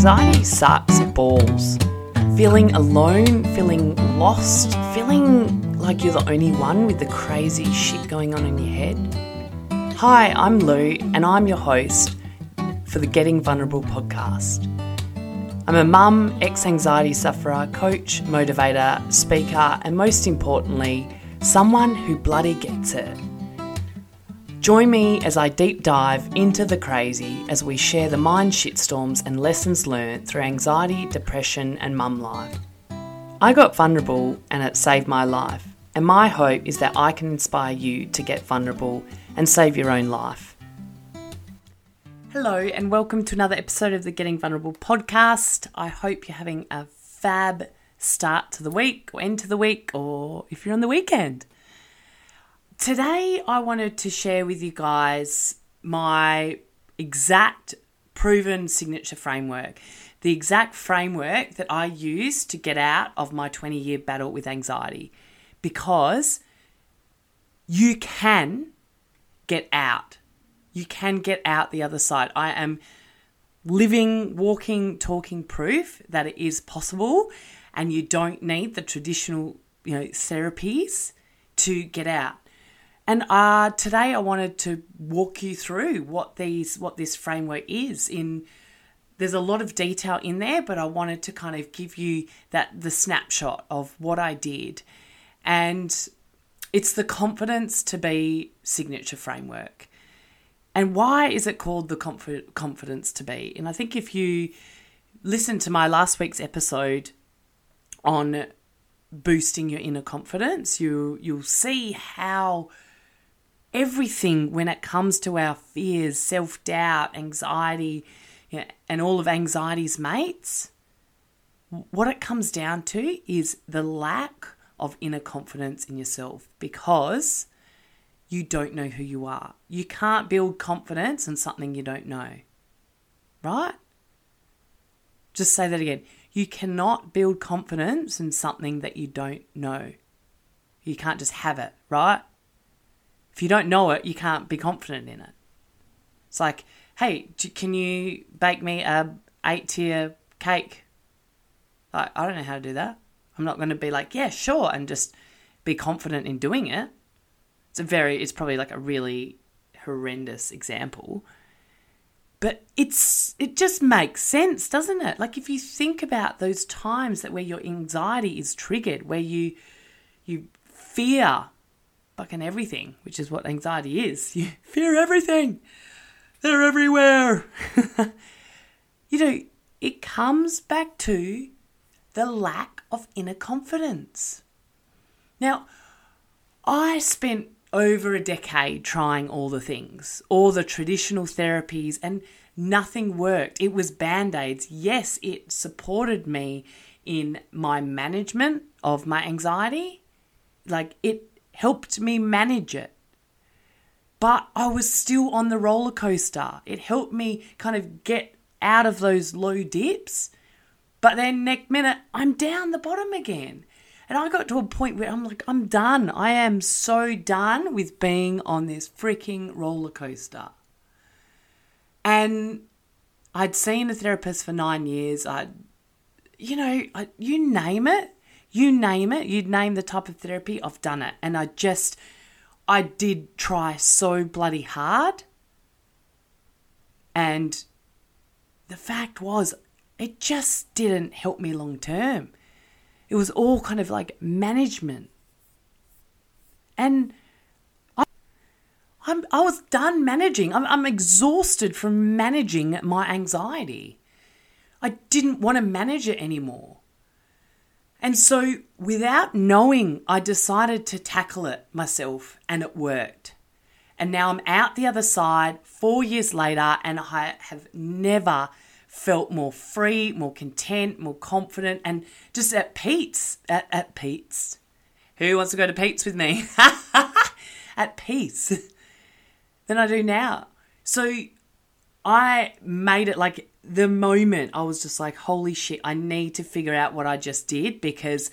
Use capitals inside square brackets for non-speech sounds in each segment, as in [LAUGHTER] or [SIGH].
Anxiety sucks balls. Feeling alone, feeling lost, feeling like you're the only one with the crazy shit going on in your head. Hi, I'm Lou, and I'm your host for the Getting Vulnerable podcast. I'm a mum, ex anxiety sufferer, coach, motivator, speaker, and most importantly, someone who bloody gets it. Join me as I deep dive into the crazy as we share the mind shitstorms and lessons learned through anxiety, depression, and mum life. I got vulnerable and it saved my life, and my hope is that I can inspire you to get vulnerable and save your own life. Hello, and welcome to another episode of the Getting Vulnerable podcast. I hope you're having a fab start to the week or end to the week, or if you're on the weekend. Today, I wanted to share with you guys my exact proven signature framework, the exact framework that I use to get out of my 20 year battle with anxiety. Because you can get out. You can get out the other side. I am living, walking, talking proof that it is possible and you don't need the traditional, you know, therapies to get out. And uh, today I wanted to walk you through what these what this framework is. In there's a lot of detail in there, but I wanted to kind of give you that the snapshot of what I did, and it's the confidence to be signature framework. And why is it called the confidence to be? And I think if you listen to my last week's episode on boosting your inner confidence, you you'll see how everything when it comes to our fears, self doubt, anxiety, you know, and all of anxiety's mates, what it comes down to is the lack of inner confidence in yourself because you don't know who you are. You can't build confidence in something you don't know. Right? Just say that again. You cannot build confidence in something that you don't know. You can't just have it, right? If you don't know it, you can't be confident in it. It's like, hey, can you bake me a eight tier cake? Like, I don't know how to do that. I'm not going to be like, yeah, sure, and just be confident in doing it. It's a very, it's probably like a really horrendous example. But it's it just makes sense, doesn't it? Like if you think about those times that where your anxiety is triggered, where you you fear fucking everything, which is what anxiety is. [LAUGHS] You fear everything. They're everywhere. [LAUGHS] you know, it comes back to the lack of inner confidence. Now, I spent over a decade trying all the things, all the traditional therapies, and nothing worked. It was band aids. Yes, it supported me in my management of my anxiety. Like, it helped me manage it. But I was still on the roller coaster. It helped me kind of get out of those low dips. But then next minute, I'm down the bottom again. And I got to a point where I'm like, I'm done. I am so done with being on this freaking roller coaster. And I'd seen a therapist for nine years. I, you know, I, you name it. You name it, you'd name the type of therapy, I've done it. And I just, I did try so bloody hard. And the fact was, it just didn't help me long term. It was all kind of like management. And I, I'm, I was done managing. I'm, I'm exhausted from managing my anxiety. I didn't want to manage it anymore. And so, without knowing, I decided to tackle it myself, and it worked. And now I'm out the other side four years later, and I have never felt more free, more content, more confident, and just at Pete's. At, at Pete's. Who wants to go to Pete's with me? [LAUGHS] at peace [LAUGHS] than I do now. So I made it like the moment I was just like, holy shit, I need to figure out what I just did because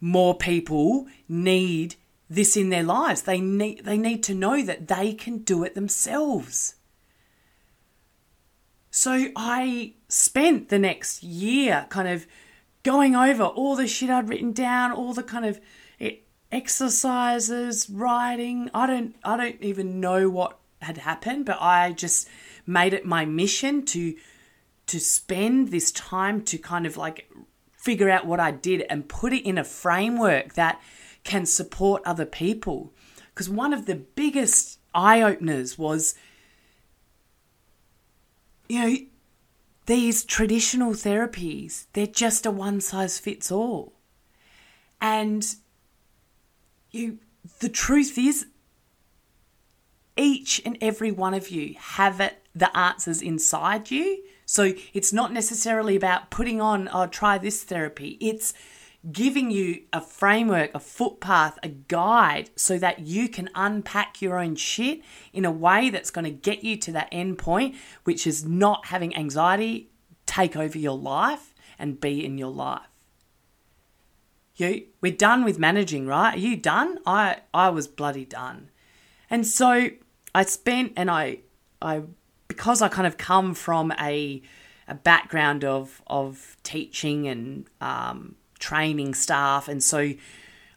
more people need this in their lives. They need they need to know that they can do it themselves. So I spent the next year kind of going over all the shit I'd written down, all the kind of exercises, writing. I don't I don't even know what had happened, but I just made it my mission to to spend this time to kind of like figure out what I did and put it in a framework that can support other people. Because one of the biggest eye openers was, you know, these traditional therapies, they're just a one size fits all. And you the truth is each and every one of you have it the answers inside you. So it's not necessarily about putting on, oh, try this therapy. It's giving you a framework, a footpath, a guide so that you can unpack your own shit in a way that's going to get you to that end point, which is not having anxiety take over your life and be in your life. You, we're done with managing, right? Are you done? I, I was bloody done. And so I spent and I, I, because I kind of come from a, a background of, of teaching and um, training staff. And so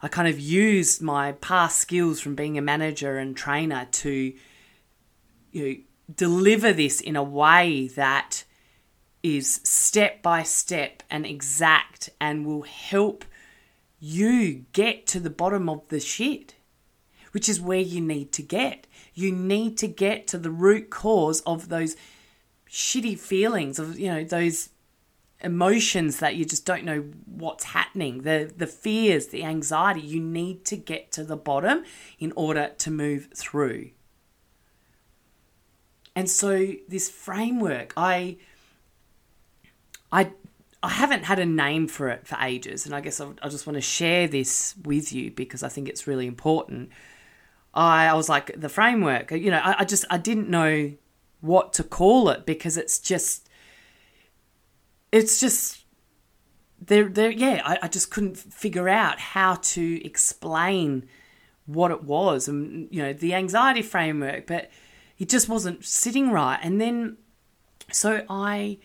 I kind of used my past skills from being a manager and trainer to you know, deliver this in a way that is step by step and exact and will help you get to the bottom of the shit, which is where you need to get. You need to get to the root cause of those shitty feelings of, you know, those emotions that you just don't know what's happening, the the fears, the anxiety, you need to get to the bottom in order to move through. And so this framework, I I I haven't had a name for it for ages, and I guess I, I just want to share this with you because I think it's really important. I, I was like the framework, you know, I, I just I didn't know what to call it because it's just it's just there there yeah I, I just couldn't figure out how to explain what it was and you know the anxiety framework but it just wasn't sitting right. And then so i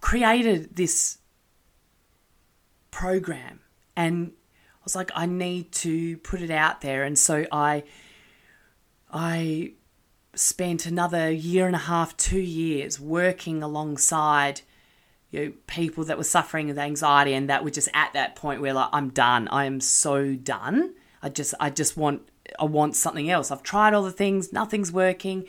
created this program and i was like i need to put it out there and so i i spent another year and a half two years working alongside you know, people that were suffering with anxiety and that were just at that point where like I'm done. I am so done. I just I just want I want something else. I've tried all the things, nothing's working.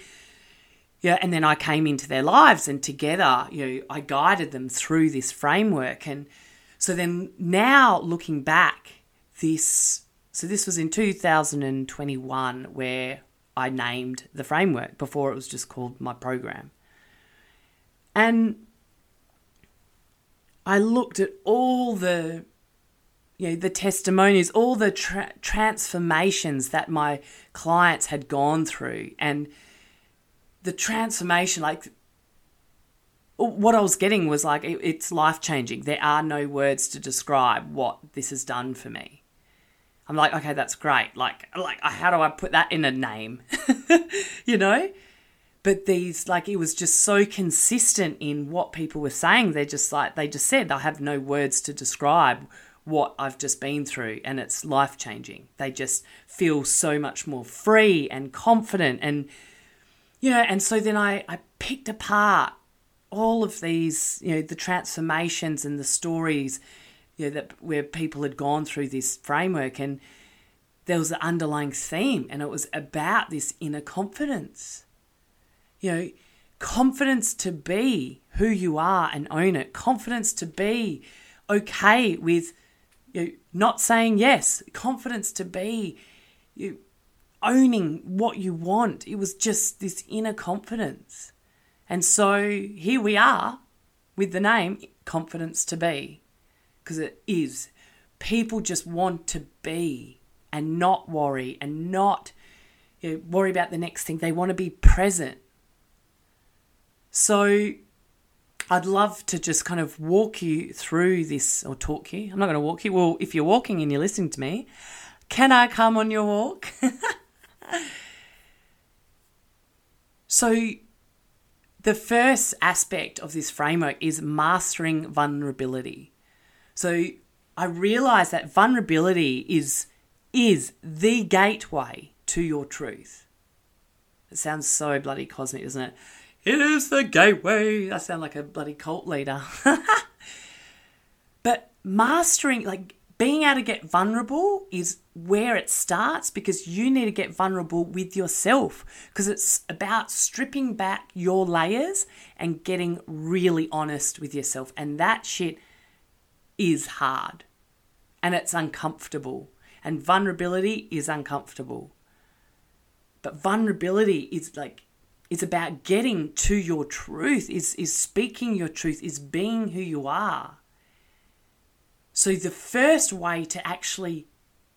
Yeah, and then I came into their lives and together, you know, I guided them through this framework and so then now looking back, this so this was in 2021 where I named the framework before it was just called my program. And I looked at all the you know, the testimonies, all the tra- transformations that my clients had gone through, and the transformation, like what I was getting was like it, it's life changing. There are no words to describe what this has done for me. I'm like, okay, that's great. Like, like how do I put that in a name? [LAUGHS] you know? but these like it was just so consistent in what people were saying they're just like they just said i have no words to describe what i've just been through and it's life changing they just feel so much more free and confident and you know and so then i i picked apart all of these you know the transformations and the stories you know that where people had gone through this framework and there was an underlying theme and it was about this inner confidence you know, confidence to be who you are and own it, confidence to be okay with you know, not saying yes, confidence to be you know, owning what you want. It was just this inner confidence. And so here we are with the name Confidence to Be, because it is. People just want to be and not worry and not you know, worry about the next thing. They want to be present. So I'd love to just kind of walk you through this or talk you. I'm not going to walk you. Well, if you're walking and you're listening to me, can I come on your walk? [LAUGHS] so the first aspect of this framework is mastering vulnerability. So I realize that vulnerability is is the gateway to your truth. It sounds so bloody cosmic, doesn't it? It is the gateway. I sound like a bloody cult leader. [LAUGHS] but mastering, like being able to get vulnerable, is where it starts because you need to get vulnerable with yourself because it's about stripping back your layers and getting really honest with yourself. And that shit is hard and it's uncomfortable. And vulnerability is uncomfortable. But vulnerability is like it's about getting to your truth, is is speaking your truth, is being who you are. So the first way to actually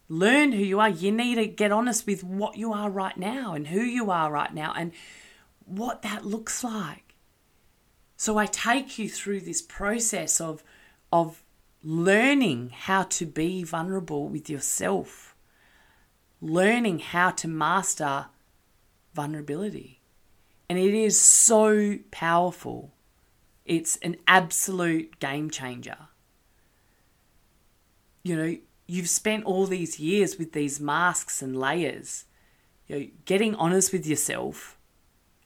learn who you are, you need to get honest with what you are right now and who you are right now and what that looks like. So I take you through this process of of learning how to be vulnerable with yourself, learning how to master vulnerability. And it is so powerful. It's an absolute game changer. You know, you've spent all these years with these masks and layers. You know, getting honest with yourself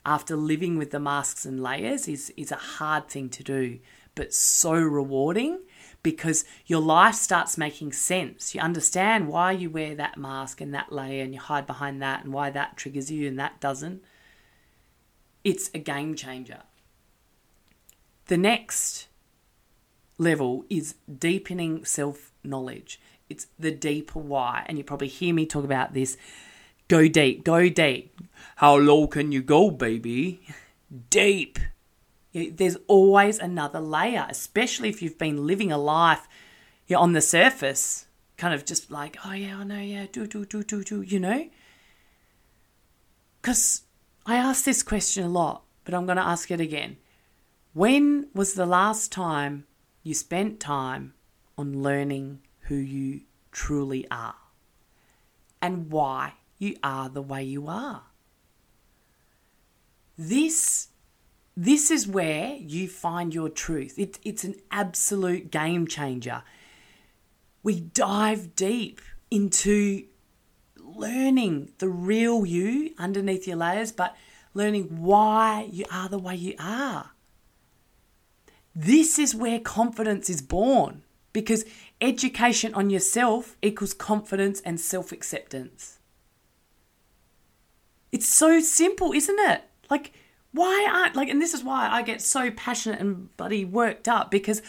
after living with the masks and layers is, is a hard thing to do, but so rewarding because your life starts making sense. You understand why you wear that mask and that layer and you hide behind that and why that triggers you and that doesn't. It's a game changer. The next level is deepening self knowledge. It's the deeper why. And you probably hear me talk about this. Go deep, go deep. How low can you go, baby? Deep there's always another layer, especially if you've been living a life you know, on the surface, kind of just like, oh yeah, I know, yeah, do, do, do, do, do, you know? Because I ask this question a lot, but I'm going to ask it again. When was the last time you spent time on learning who you truly are and why you are the way you are? This this is where you find your truth. It, it's an absolute game changer. We dive deep into learning the real you underneath your layers, but learning why you are the way you are. This is where confidence is born because education on yourself equals confidence and self acceptance. It's so simple, isn't it? Like, why aren't like and this is why I get so passionate and bloody worked up because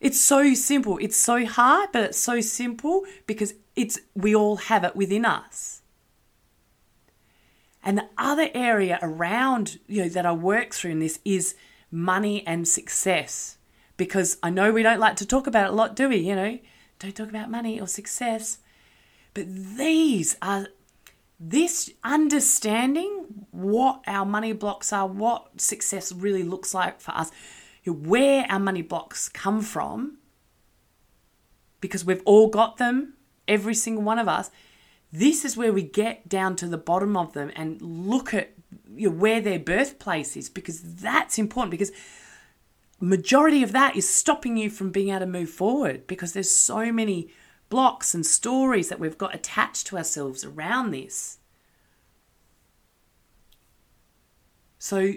it's so simple. It's so hard, but it's so simple because it's we all have it within us. And the other area around, you know, that I work through in this is money and success. Because I know we don't like to talk about it a lot, do we? You know, don't talk about money or success. But these are this understanding what our money blocks are, what success really looks like for us, where our money blocks come from, because we've all got them, every single one of us. This is where we get down to the bottom of them and look at you know, where their birthplace is, because that's important. Because majority of that is stopping you from being able to move forward, because there's so many blocks and stories that we've got attached to ourselves around this. So,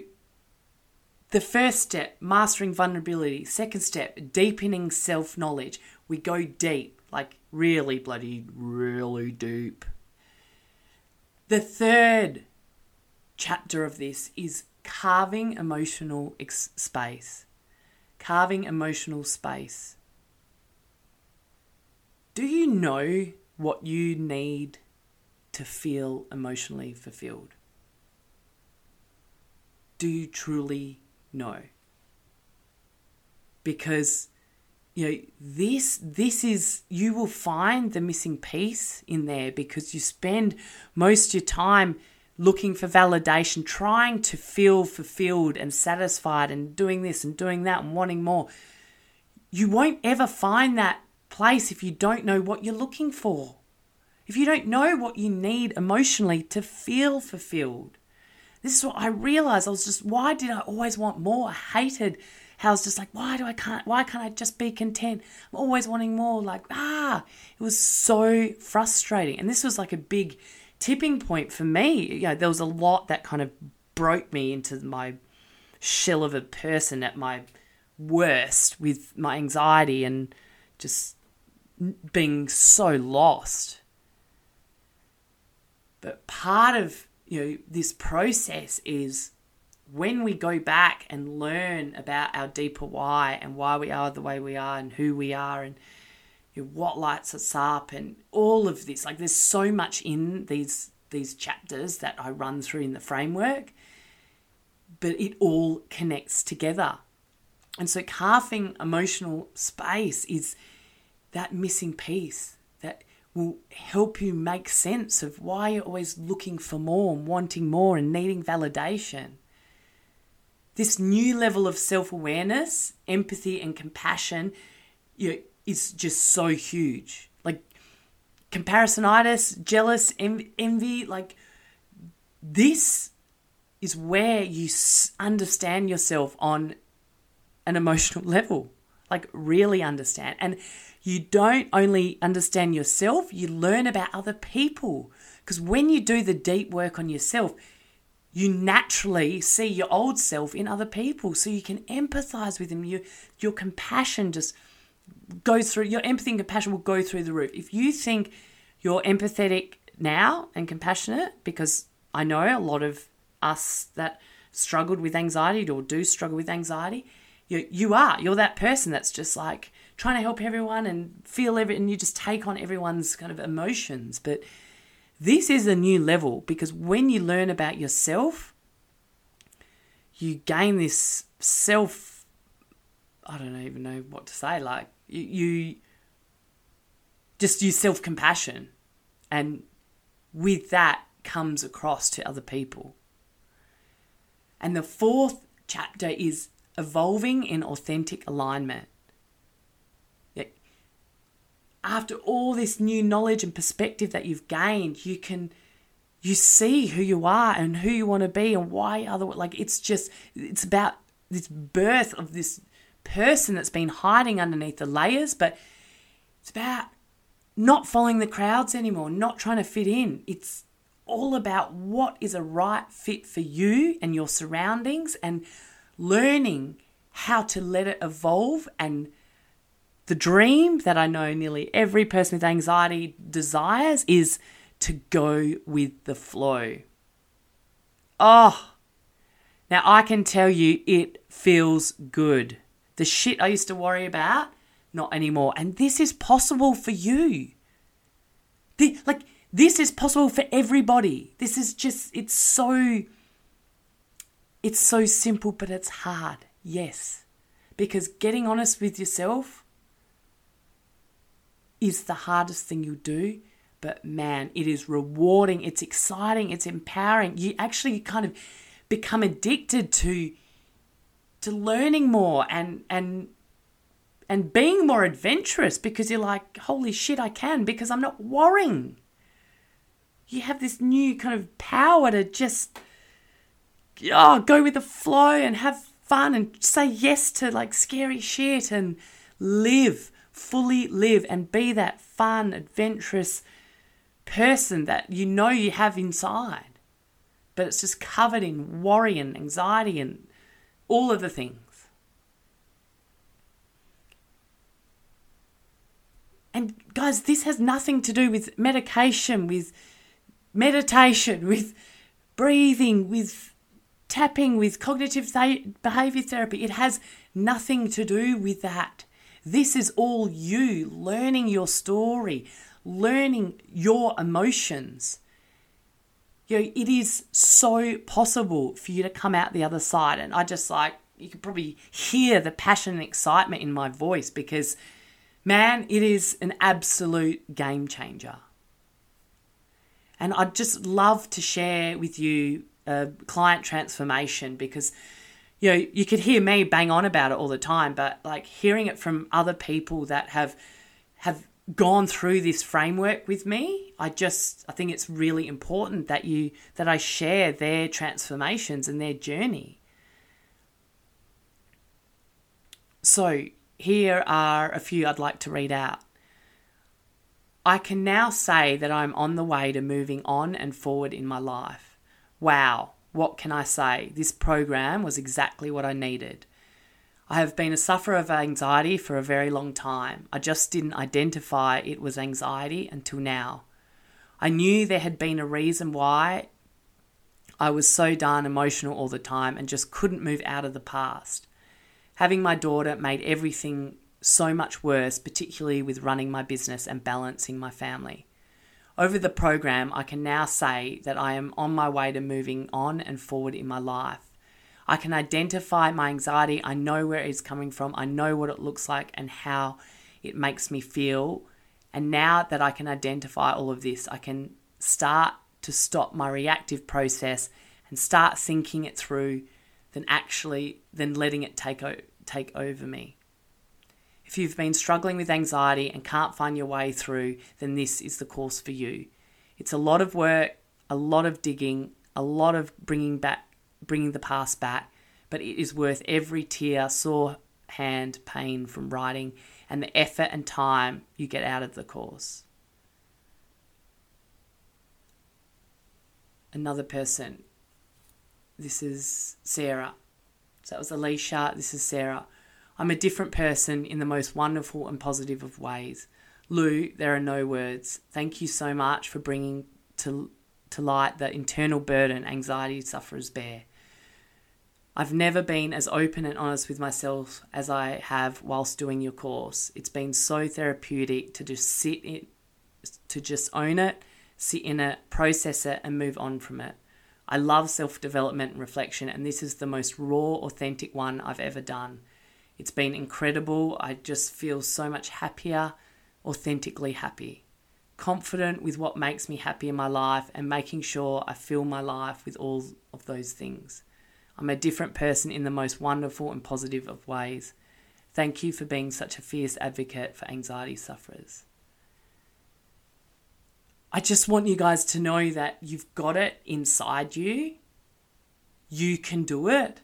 the first step, mastering vulnerability. Second step, deepening self knowledge. We go deep, like really bloody, really deep. The third chapter of this is carving emotional ex- space. Carving emotional space. Do you know what you need to feel emotionally fulfilled? Do you truly know? Because you know this this is you will find the missing piece in there because you spend most of your time looking for validation trying to feel fulfilled and satisfied and doing this and doing that and wanting more you won't ever find that place if you don't know what you're looking for. If you don't know what you need emotionally to feel fulfilled. This is what I realized. I was just, why did I always want more? I hated how I was just like, why do I can't, why can't I just be content? I'm always wanting more. Like, ah, it was so frustrating. And this was like a big tipping point for me. You know, there was a lot that kind of broke me into my shell of a person at my worst with my anxiety and just being so lost. But part of you know this process is when we go back and learn about our deeper why and why we are the way we are and who we are and you know, what lights us up and all of this like there's so much in these these chapters that I run through in the framework but it all connects together and so carving emotional space is that missing piece that will help you make sense of why you're always looking for more and wanting more and needing validation. This new level of self awareness, empathy, and compassion you know, is just so huge. Like comparisonitis, jealous, envy, like this is where you understand yourself on an emotional [LAUGHS] level. Like, really understand. And you don't only understand yourself, you learn about other people. Because when you do the deep work on yourself, you naturally see your old self in other people. So you can empathize with them. You, your compassion just goes through, your empathy and compassion will go through the roof. If you think you're empathetic now and compassionate, because I know a lot of us that struggled with anxiety or do struggle with anxiety, you, you are. You're that person that's just like, trying to help everyone and feel every and you just take on everyone's kind of emotions. But this is a new level because when you learn about yourself you gain this self i don't even know what to say like you, you just use self-compassion. And with that comes across to other people. And the fourth chapter is evolving in authentic alignment after all this new knowledge and perspective that you've gained, you can you see who you are and who you want to be and why other like it's just it's about this birth of this person that's been hiding underneath the layers, but it's about not following the crowds anymore, not trying to fit in. It's all about what is a right fit for you and your surroundings and learning how to let it evolve and the dream that I know nearly every person with anxiety desires is to go with the flow. Oh, now I can tell you it feels good. The shit I used to worry about, not anymore. And this is possible for you. The, like, this is possible for everybody. This is just, it's so, it's so simple, but it's hard. Yes. Because getting honest with yourself is the hardest thing you do. But man, it is rewarding, it's exciting, it's empowering. You actually kind of become addicted to to learning more and and and being more adventurous because you're like, holy shit, I can because I'm not worrying. You have this new kind of power to just oh, go with the flow and have fun and say yes to like scary shit and live fully live and be that fun, adventurous person that you know you have inside. But it's just covered in worry and anxiety and all of the things. And guys, this has nothing to do with medication, with meditation, [LAUGHS] with breathing, with tapping, with cognitive behavior therapy. It has nothing to do with that. This is all you learning your story, learning your emotions. You know, it is so possible for you to come out the other side. And I just like, you can probably hear the passion and excitement in my voice because, man, it is an absolute game changer. And I'd just love to share with you a client transformation because you know, you could hear me bang on about it all the time, but like hearing it from other people that have have gone through this framework with me. I just I think it's really important that you that I share their transformations and their journey. So, here are a few I'd like to read out. I can now say that I'm on the way to moving on and forward in my life. Wow, what can I say? This program was exactly what I needed. I have been a sufferer of anxiety for a very long time. I just didn't identify it was anxiety until now. I knew there had been a reason why I was so darn emotional all the time and just couldn't move out of the past. Having my daughter made everything so much worse, particularly with running my business and balancing my family. Over the program, I can now say that I am on my way to moving on and forward in my life. I can identify my anxiety. I know where it is coming from. I know what it looks like and how it makes me feel. And now that I can identify all of this, I can start to stop my reactive process and start thinking it through than actually than letting it take o- take over me. If you've been struggling with anxiety and can't find your way through, then this is the course for you. It's a lot of work, a lot of digging, a lot of bringing back bringing the past back, but it is worth every tear, sore hand, pain from writing, and the effort and time you get out of the course. Another person. This is Sarah. So that was Alicia. This is Sarah. I'm a different person in the most wonderful and positive of ways. Lou, there are no words. Thank you so much for bringing to, to light the internal burden anxiety sufferers bear. I've never been as open and honest with myself as I have whilst doing your course. It's been so therapeutic to just sit in, to just own it, sit in it, process it, and move on from it. I love self development and reflection, and this is the most raw, authentic one I've ever done. It's been incredible. I just feel so much happier, authentically happy, confident with what makes me happy in my life, and making sure I fill my life with all of those things. I'm a different person in the most wonderful and positive of ways. Thank you for being such a fierce advocate for anxiety sufferers. I just want you guys to know that you've got it inside you. You can do it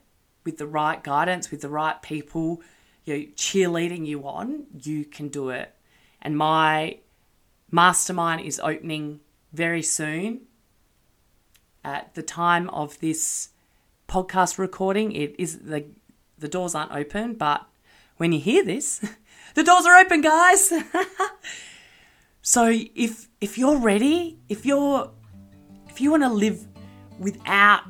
with the right guidance, with the right people, you know, cheerleading you on. You can do it. And my mastermind is opening very soon. At the time of this podcast recording, it is the the doors aren't open, but when you hear this, [LAUGHS] the doors are open, guys. [LAUGHS] so if if you're ready, if you're if you want to live without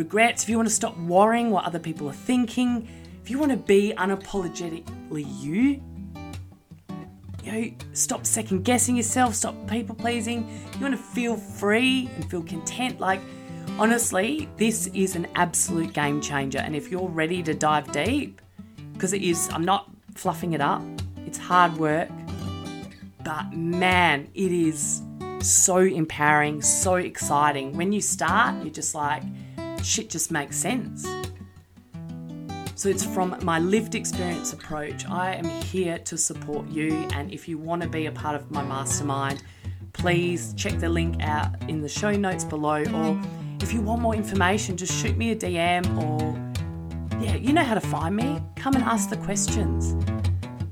regrets, if you want to stop worrying what other people are thinking, if you want to be unapologetically you, you know, stop second guessing yourself, stop people pleasing, you want to feel free and feel content, like Honestly, this is an absolute game changer. And if you're ready to dive deep, because it is, I'm not fluffing it up, it's hard work, but man, it is so empowering, so exciting. When you start, you're just like, shit just makes sense. So it's from my lived experience approach. I am here to support you. And if you want to be a part of my mastermind, please check the link out in the show notes below or if you want more information, just shoot me a DM or, yeah, you know how to find me. Come and ask the questions.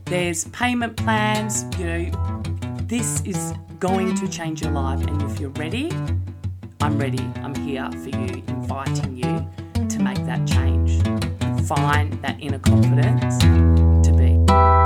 There's payment plans, you know, this is going to change your life. And if you're ready, I'm ready. I'm here for you, inviting you to make that change. Find that inner confidence to be.